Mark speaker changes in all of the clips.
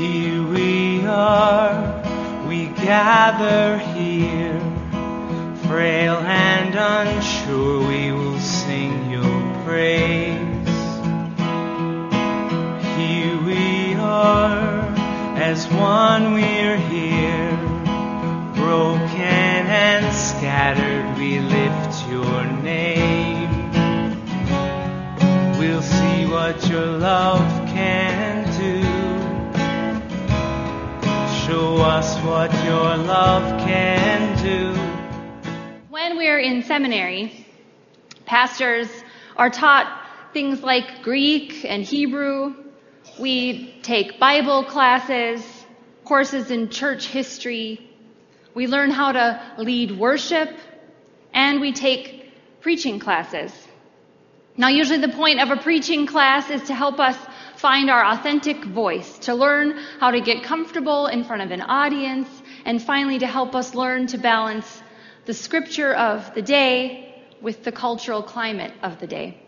Speaker 1: Here we are, we gather here, frail and unsure, we will sing your praise. Here we are, as one we're here, broken and scattered, we lift your name. We'll see what your love Us what your love can do.
Speaker 2: When we're in seminary, pastors are taught things like Greek and Hebrew. We take Bible classes, courses in church history. We learn how to lead worship, and we take preaching classes. Now, usually the point of a preaching class is to help us find our authentic voice, to learn how to get comfortable in front of an audience, and finally to help us learn to balance the scripture of the day with the cultural climate of the day.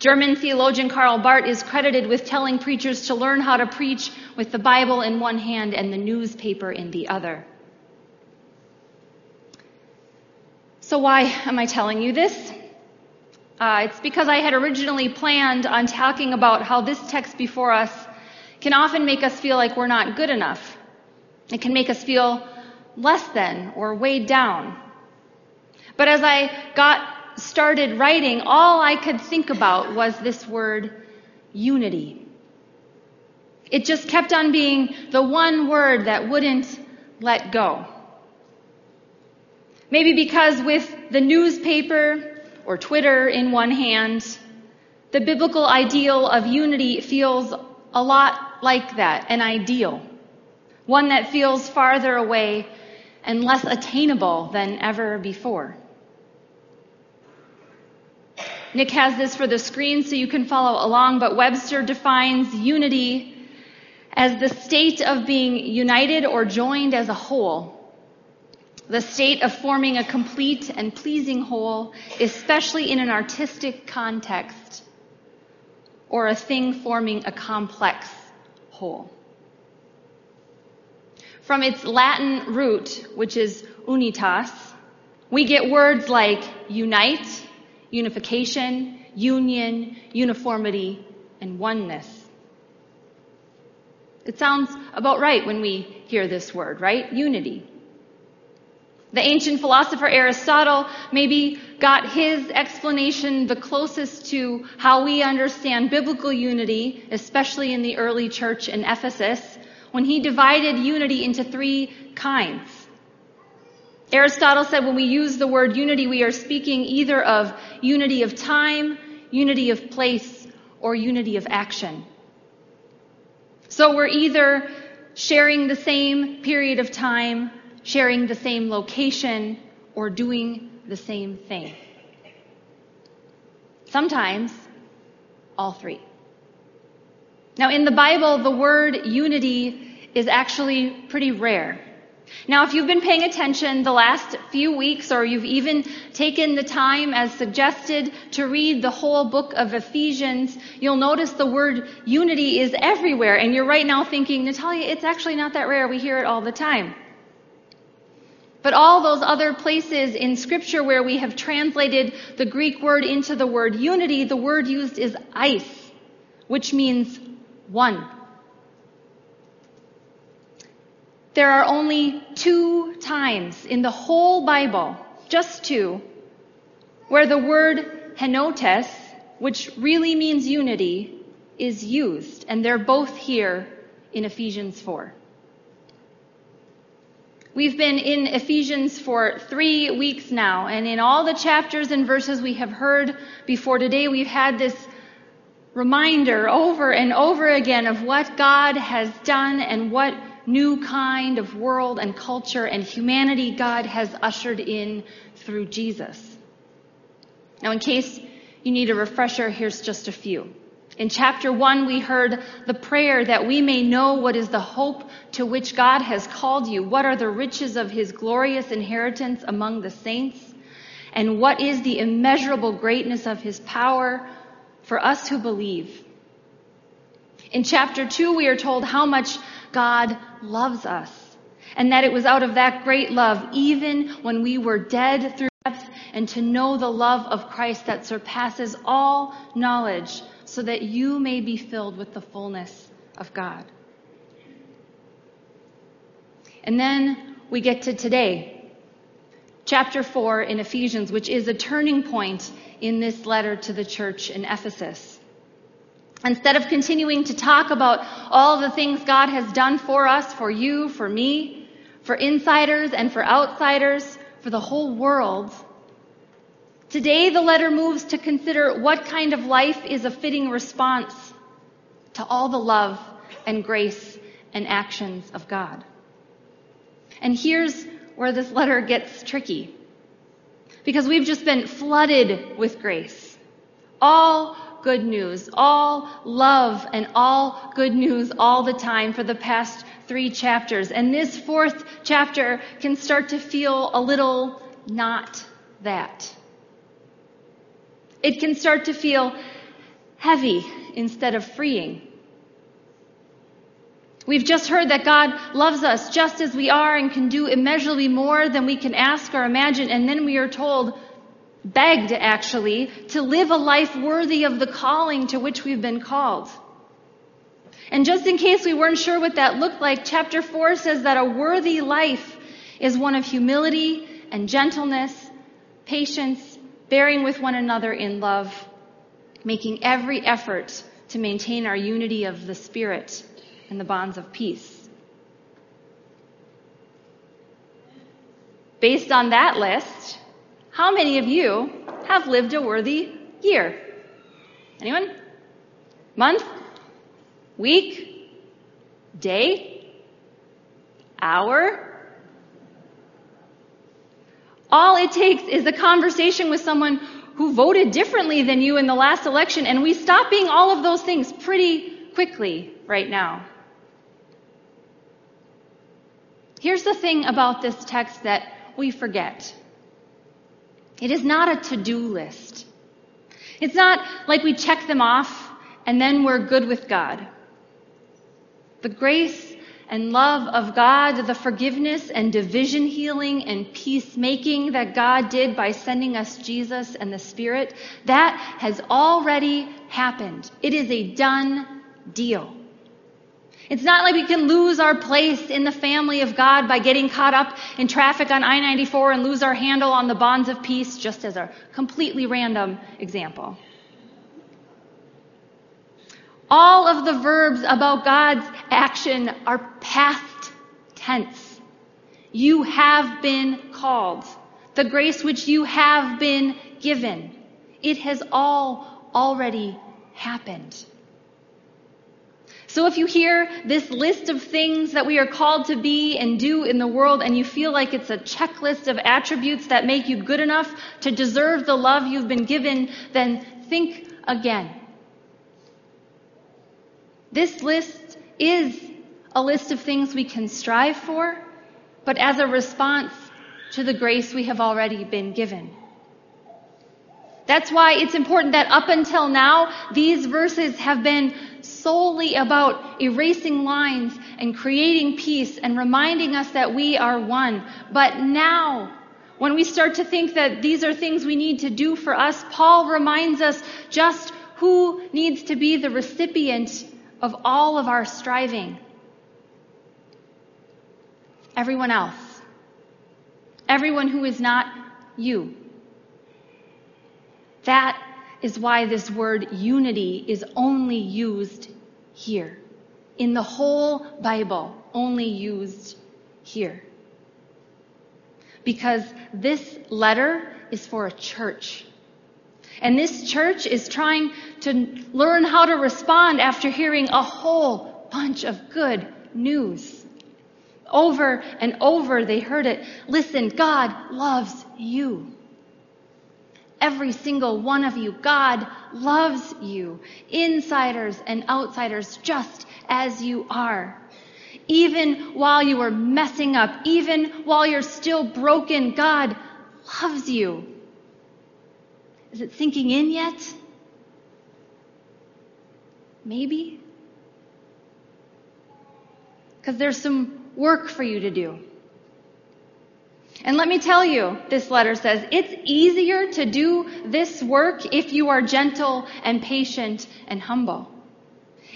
Speaker 2: German theologian Karl Barth is credited with telling preachers to learn how to preach with the Bible in one hand and the newspaper in the other. So, why am I telling you this? Uh, it's because I had originally planned on talking about how this text before us can often make us feel like we're not good enough. It can make us feel less than or weighed down. But as I got started writing, all I could think about was this word unity. It just kept on being the one word that wouldn't let go. Maybe because with the newspaper or Twitter in one hand, the biblical ideal of unity feels a lot like that, an ideal. One that feels farther away and less attainable than ever before. Nick has this for the screen so you can follow along, but Webster defines unity as the state of being united or joined as a whole the state of forming a complete and pleasing whole, especially in an artistic context, or a thing forming a complex whole. From its Latin root, which is unitas, we get words like unite, unification, union, uniformity, and oneness. It sounds about right when we hear this word, right? Unity. The ancient philosopher Aristotle maybe got his explanation the closest to how we understand biblical unity, especially in the early church in Ephesus, when he divided unity into three kinds. Aristotle said when we use the word unity, we are speaking either of unity of time, unity of place, or unity of action. So we're either sharing the same period of time, sharing the same location, or doing the same thing. Sometimes, all three. Now, in the Bible, the word unity is actually pretty rare. Now, if you've been paying attention the last few weeks, or you've even taken the time as suggested to read the whole book of Ephesians, you'll notice the word unity is everywhere. And you're right now thinking, Natalia, it's actually not that rare. We hear it all the time. But all those other places in scripture where we have translated the Greek word into the word unity, the word used is eis, which means one. There are only two times in the whole Bible, just two, where the word henotes, which really means unity, is used, and they're both here in Ephesians 4. We've been in Ephesians for three weeks now, and in all the chapters and verses we have heard before today, we've had this reminder over and over again of what God has done and what new kind of world and culture and humanity God has ushered in through Jesus. Now, in case you need a refresher, here's just a few. In chapter one, we heard the prayer that we may know what is the hope to which God has called you. What are the riches of his glorious inheritance among the saints? And what is the immeasurable greatness of his power for us who believe? In chapter 2, we are told how much God loves us and that it was out of that great love, even when we were dead through death, and to know the love of Christ that surpasses all knowledge, so that you may be filled with the fullness of God. And then we get to today, chapter 4 in Ephesians, which is a turning point in this letter to the church in Ephesus. Instead of continuing to talk about all the things God has done for us, for you, for me, for insiders and for outsiders, for the whole world, today the letter moves to consider what kind of life is a fitting response to all the love and grace and actions of God. And here's where this letter gets tricky. Because we've just been flooded with grace. All good news, all love, and all good news all the time for the past three chapters. And this fourth chapter can start to feel a little not that. It can start to feel heavy instead of freeing. We've just heard that God loves us just as we are and can do immeasurably more than we can ask or imagine. And then we are told, begged actually, to live a life worthy of the calling to which we've been called. And just in case we weren't sure what that looked like, chapter 4 says that a worthy life is one of humility and gentleness, patience, bearing with one another in love, making every effort to maintain our unity of the Spirit and the bonds of peace. Based on that list, how many of you have lived a worthy year? Anyone? Month? Week? Day? Hour? All it takes is a conversation with someone who voted differently than you in the last election, and we stop being all of those things pretty quickly right now. Here's the thing about this text that we forget. It is not a to-do list. It's not like we check them off and then we're good with God. The grace and love of God, the forgiveness and division healing and peacemaking that God did by sending us Jesus and the Spirit, that has already happened. It is a done deal. It's not like we can lose our place in the family of God by getting caught up in traffic on I 94 and lose our handle on the bonds of peace, just as a completely random example. All of the verbs about God's action are past tense. You have been called. The grace which you have been given. It has all already happened. So if you hear this list of things that we are called to be and do in the world and you feel like it's a checklist of attributes that make you good enough to deserve the love you've been given, then think again. This list is a list of things we can strive for, but as a response to the grace we have already been given. That's why it's important that up until now, these verses have been solely about erasing lines and creating peace and reminding us that we are one. But now, when we start to think that these are things we need to do for us, Paul reminds us just who needs to be the recipient of all of our striving. Everyone else. Everyone who is not you. That is why this word unity is only used here. In the whole Bible, only used here. Because this letter is for a church. And this church is trying to learn how to respond after hearing a whole bunch of good news. Over and over they heard it. Listen, God loves you. Every single one of you, God loves you, insiders and outsiders, just as you are. Even while you are messing up, even while you're still broken, God loves you. Is it sinking in yet? Maybe. because there's some work for you to do. And let me tell you, this letter says, it's easier to do this work if you are gentle and patient and humble.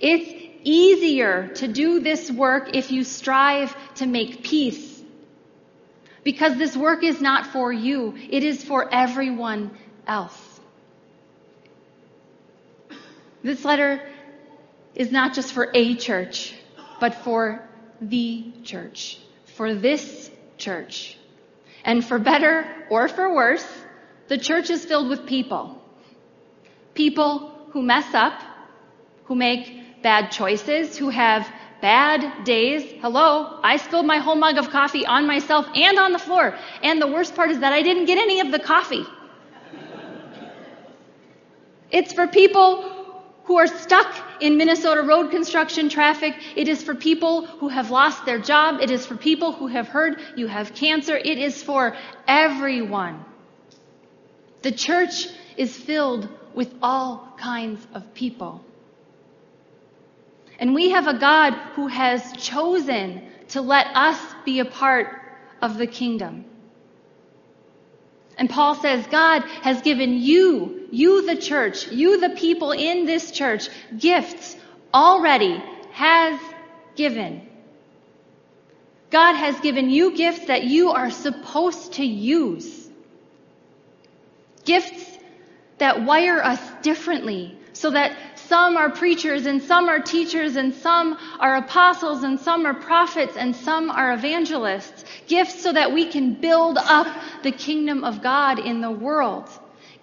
Speaker 2: It's easier to do this work if you strive to make peace. Because this work is not for you, it is for everyone else. This letter is not just for a church, but for the church, for this church. And for better or for worse, the church is filled with people. People who mess up, who make bad choices, who have bad days. Hello, I spilled my whole mug of coffee on myself and on the floor. And the worst part is that I didn't get any of the coffee. It's for people who are stuck in Minnesota road construction traffic. It is for people who have lost their job. It is for people who have heard you have cancer. It is for everyone. The church is filled with all kinds of people. And we have a God who has chosen to let us be a part of the kingdom. And Paul says, God has given you, you the church, you the people in this church, gifts already, has given. God has given you gifts that you are supposed to use. Gifts that wire us differently so that some are preachers and some are teachers and some are apostles and some are prophets and some are evangelists Gifts so that we can build up the kingdom of God in the world.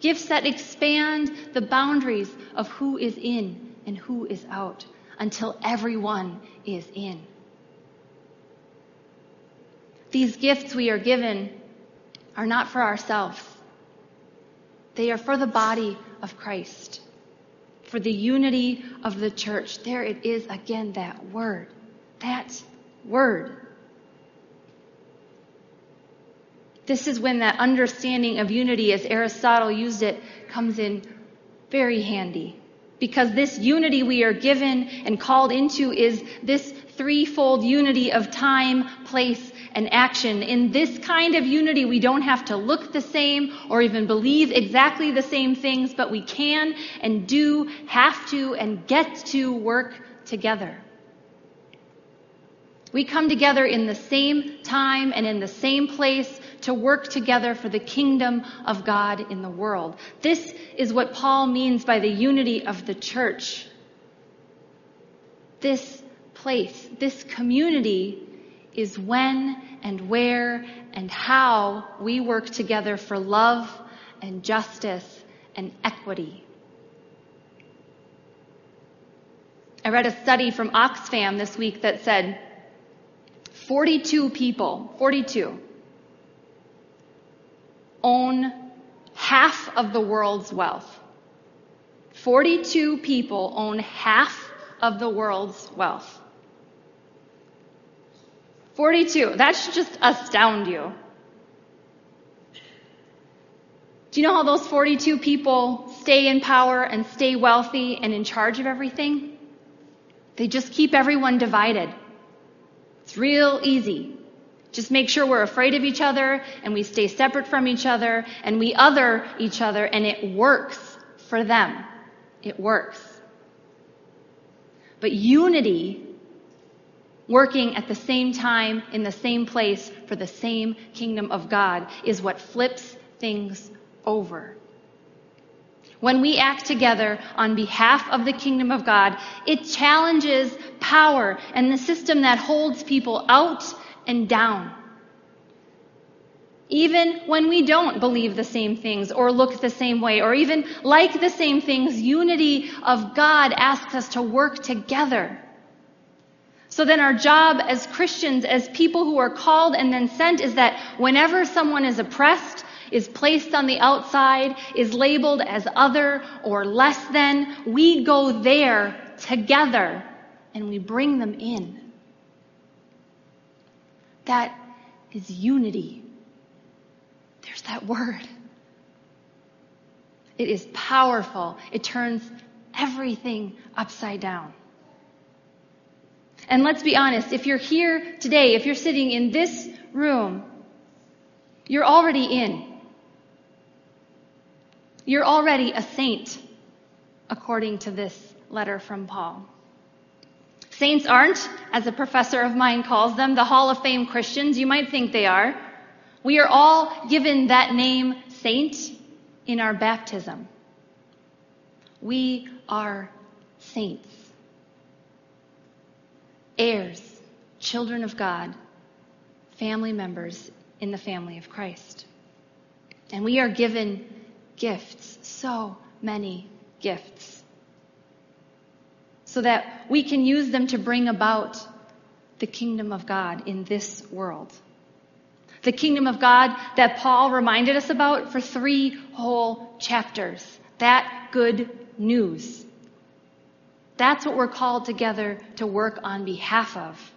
Speaker 2: Gifts that expand the boundaries of who is in and who is out until everyone is in. These gifts we are given are not for ourselves. They are for the body of Christ, for the unity of the church. There it is again, that word. That word. This is when that understanding of unity, as Aristotle used it, comes in very handy. Because this unity we are given and called into is this threefold unity of time, place, and action. In this kind of unity, we don't have to look the same or even believe exactly the same things, but we can and do have to and get to work together. We come together in the same time and in the same place to work together for the kingdom of God in the world. This is what Paul means by the unity of the church. This place, this community is when and where and how we work together for love and justice and equity. I read a study from Oxfam this week that said 42 people, 42, own half of the world's wealth. 42 people own half of the world's wealth. 42. That should just astound you. Do you know how those 42 people stay in power and stay wealthy and in charge of everything? They just keep everyone divided. It's real easy. Just make sure we're afraid of each other and we stay separate from each other and we other each other and it works for them. It works. But unity, working at the same time in the same place for the same kingdom of God, is what flips things over. When we act together on behalf of the kingdom of God, it challenges power and the system that holds people out and down. Even when we don't believe the same things or look the same way or even like the same things, unity of God asks us to work together. So then our job as Christians, as people who are called and then sent is that whenever someone is oppressed, is placed on the outside, is labeled as other or less than, we go there together and we bring them in. That is unity. There's that word. It is powerful. It turns everything upside down. And let's be honest, if you're here today, if you're sitting in this room, you're already in. You're already a saint, according to this letter from Paul. Saints aren't, as a professor of mine calls them, the Hall of Fame Christians. You might think they are. We are all given that name, saint, in our baptism. We are saints, heirs, children of God, family members in the family of Christ. And we are given gifts, so many gifts, so that we can use them to bring about the kingdom of God in this world. The kingdom of God that Paul reminded us about for three whole chapters. That good news. That's what we're called together to work on behalf of.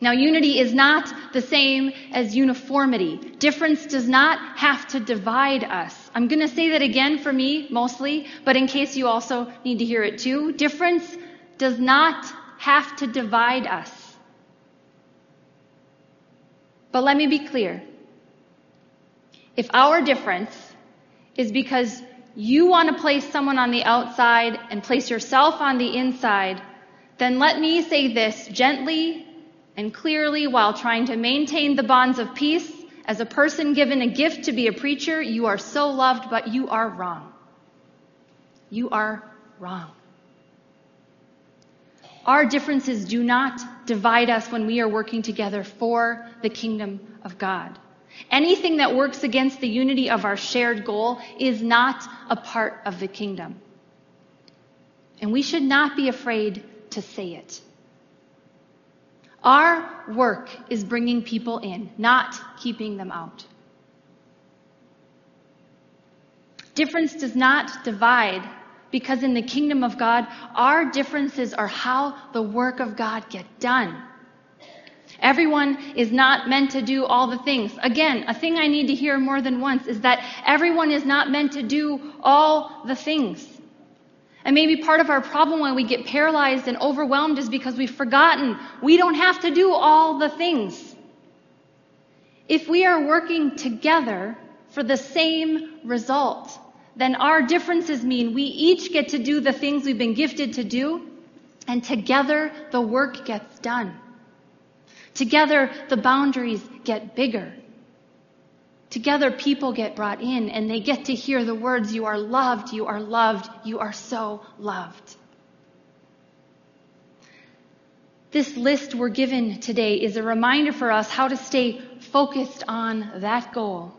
Speaker 2: Now, unity is not the same as uniformity. Difference does not have to divide us. I'm going to say that again for me, mostly, but in case you also need to hear it too. Difference does not have to divide us. But let me be clear. If our difference is because you want to place someone on the outside and place yourself on the inside, then let me say this gently and clearly while trying to maintain the bonds of peace. As a person given a gift to be a preacher, you are so loved, but you are wrong. You are wrong. Our differences do not divide us when we are working together for the kingdom of God. Anything that works against the unity of our shared goal is not a part of the kingdom. And we should not be afraid to say it. Our work is bringing people in, not keeping them out. Difference does not divide because in the kingdom of God, our differences are how the work of God get done. Everyone is not meant to do all the things. Again, a thing I need to hear more than once is that everyone is not meant to do all the things. And maybe part of our problem when we get paralyzed and overwhelmed is because we've forgotten we don't have to do all the things. If we are working together for the same result, then our differences mean we each get to do the things we've been gifted to do, and together the work gets done. Together, the boundaries get bigger. Together, people get brought in and they get to hear the words, You are loved, you are loved, you are so loved. This list we're given today is a reminder for us how to stay focused on that goal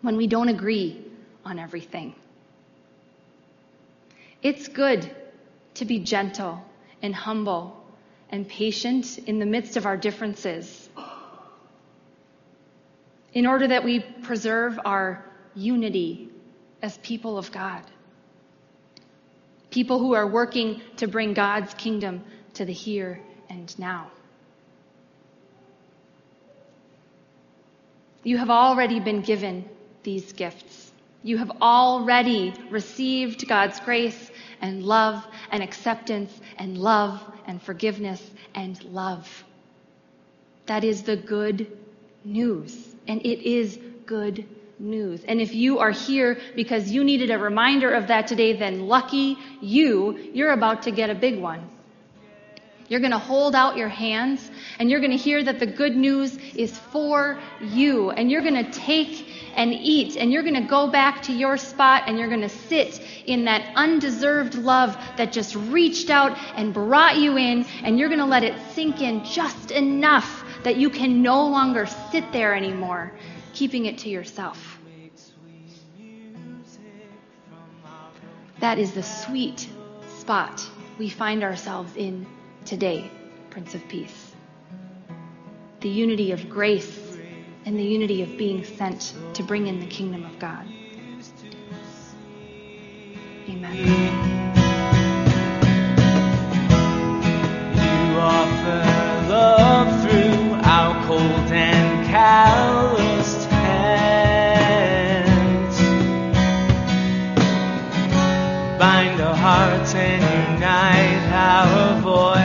Speaker 2: when we don't agree on everything. It's good to be gentle and humble and patient in the midst of our differences in order that we preserve our unity as people of God. People who are working to bring God's kingdom to the here and now. You have already been given these gifts. You have already received God's grace and love and acceptance and love and forgiveness and love. That is the good news. And it is good news. And if you are here because you needed a reminder of that today, then lucky you, you're about to get a big one. You're going to hold out your hands and you're going to hear that the good news is for you. And you're going to take and eat and you're going to go back to your spot and you're going to sit in that undeserved love that just reached out and brought you in and you're going to let it sink in just enough that you can no longer sit there anymore, keeping it to yourself. That is the sweet spot we find ourselves in today, Prince of Peace. The unity of grace and the unity of being sent to bring in the kingdom of God. Amen.
Speaker 1: You offer love through our cold and calloused hands. Bind our hearts and unite our voices.